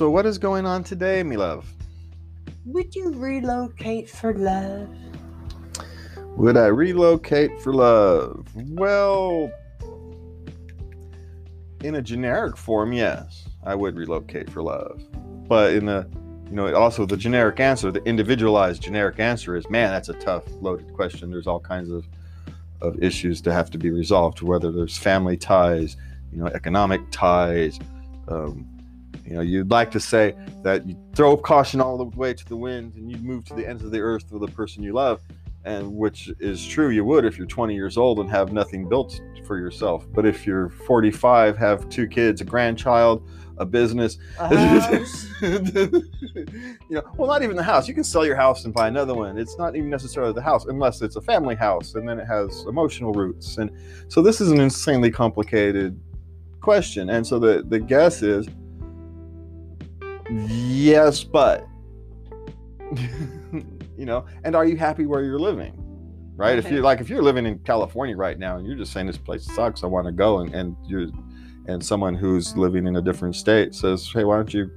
So, what is going on today, me love? Would you relocate for love? Would I relocate for love? Well, in a generic form, yes, I would relocate for love. But in a, you know, also the generic answer, the individualized generic answer is, man, that's a tough, loaded question. There's all kinds of of issues to have to be resolved, whether there's family ties, you know, economic ties. Um, you know, you'd like to say that you throw caution all the way to the wind and you'd move to the ends of the earth for the person you love, and which is true, you would if you're 20 years old and have nothing built for yourself. But if you're 45, have two kids, a grandchild, a business, A you know, well, not even the house. You can sell your house and buy another one. It's not even necessarily the house, unless it's a family house, and then it has emotional roots. And so this is an insanely complicated question. And so the the guess is yes, but you know, and are you happy where you're living? Right? If you're like if you're living in California right now and you're just saying this place sucks, I want to go, and and you're and someone who's living in a different state says, hey, why don't you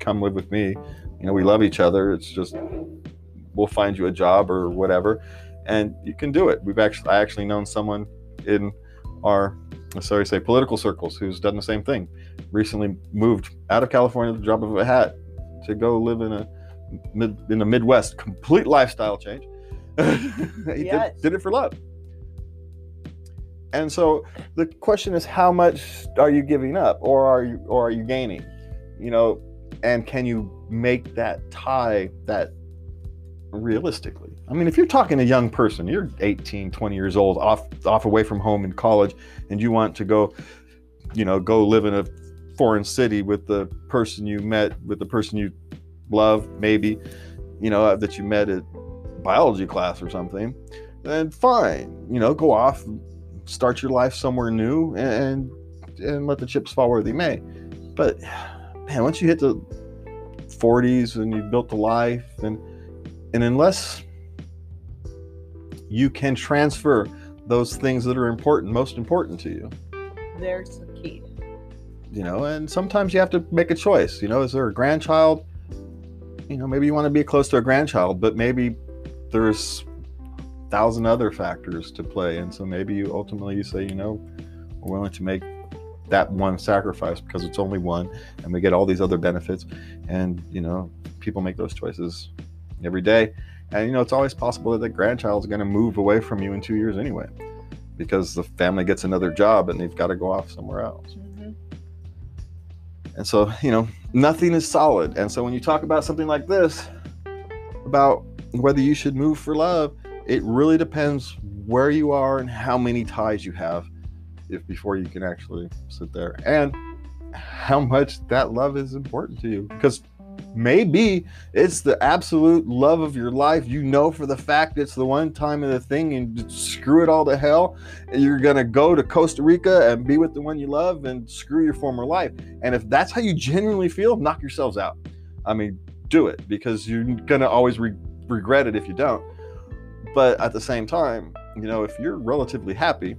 come live with me? You know, we love each other. It's just we'll find you a job or whatever, and you can do it. We've actually I actually known someone in our Uh, sorry to say political circles who's done the same thing. Recently moved out of California at the drop of a hat to go live in a mid in the Midwest. Complete lifestyle change. he Yes. did, did it for love. And so the question is how much are you giving up or are you or are you gaining? You know, and can you make that tie that realistically? I mean, if you're talking a young person, you're 18, 20 years old, off off away from home in college and you want to go, you know, go live in a foreign city with the person you met, with the person you love, maybe, you know, uh, that you met at biology class or something, then fine, you know, go off, start your life somewhere new, and and let the chips fall where they may. But man, once you hit the 40s and you've built a life, and and unless you can transfer those things that are important, most important to you, There's the key. you know and sometimes you have to make a choice. You know is there a grandchild? You know maybe you want to be close to a grandchild but maybe there's a thousand other factors to play and so maybe you ultimately you say you know we're willing to make that one sacrifice because it's only one and we get all these other benefits. And you know people make those choices every day and you know it's always possible that the grandchild is going to move away from you in two years anyway because the family gets another job and they've got to go off somewhere else Mhm. and so, you know, nothing is solid. And so when you talk about something like this, about whether you should move for love, it really depends where you are and how many ties you have if before you can actually sit there and how much that love is important to you. Because maybe it's the absolute love of your life. You know for the fact it's the one time of the thing and screw it all to hell. You're gonna go to Costa Rica and be with the one you love and screw your former life. And if that's how you genuinely feel, knock yourselves out. I mean, do it because you're gonna always re- regret it if you don't. But at the same time, you know, if you're relatively happy,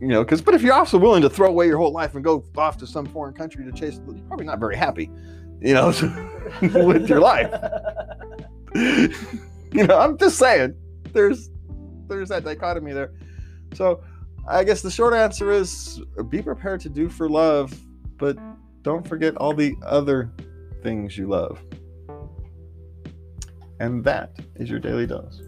you know, because but if you're also willing to throw away your whole life and go off to some foreign country to chase, you're probably not very happy, you know, with your life. you know, I'm just saying, there's there's that dichotomy there. So I guess the short answer is be prepared to do for love, but don't forget all the other things you love. And that is your daily dose.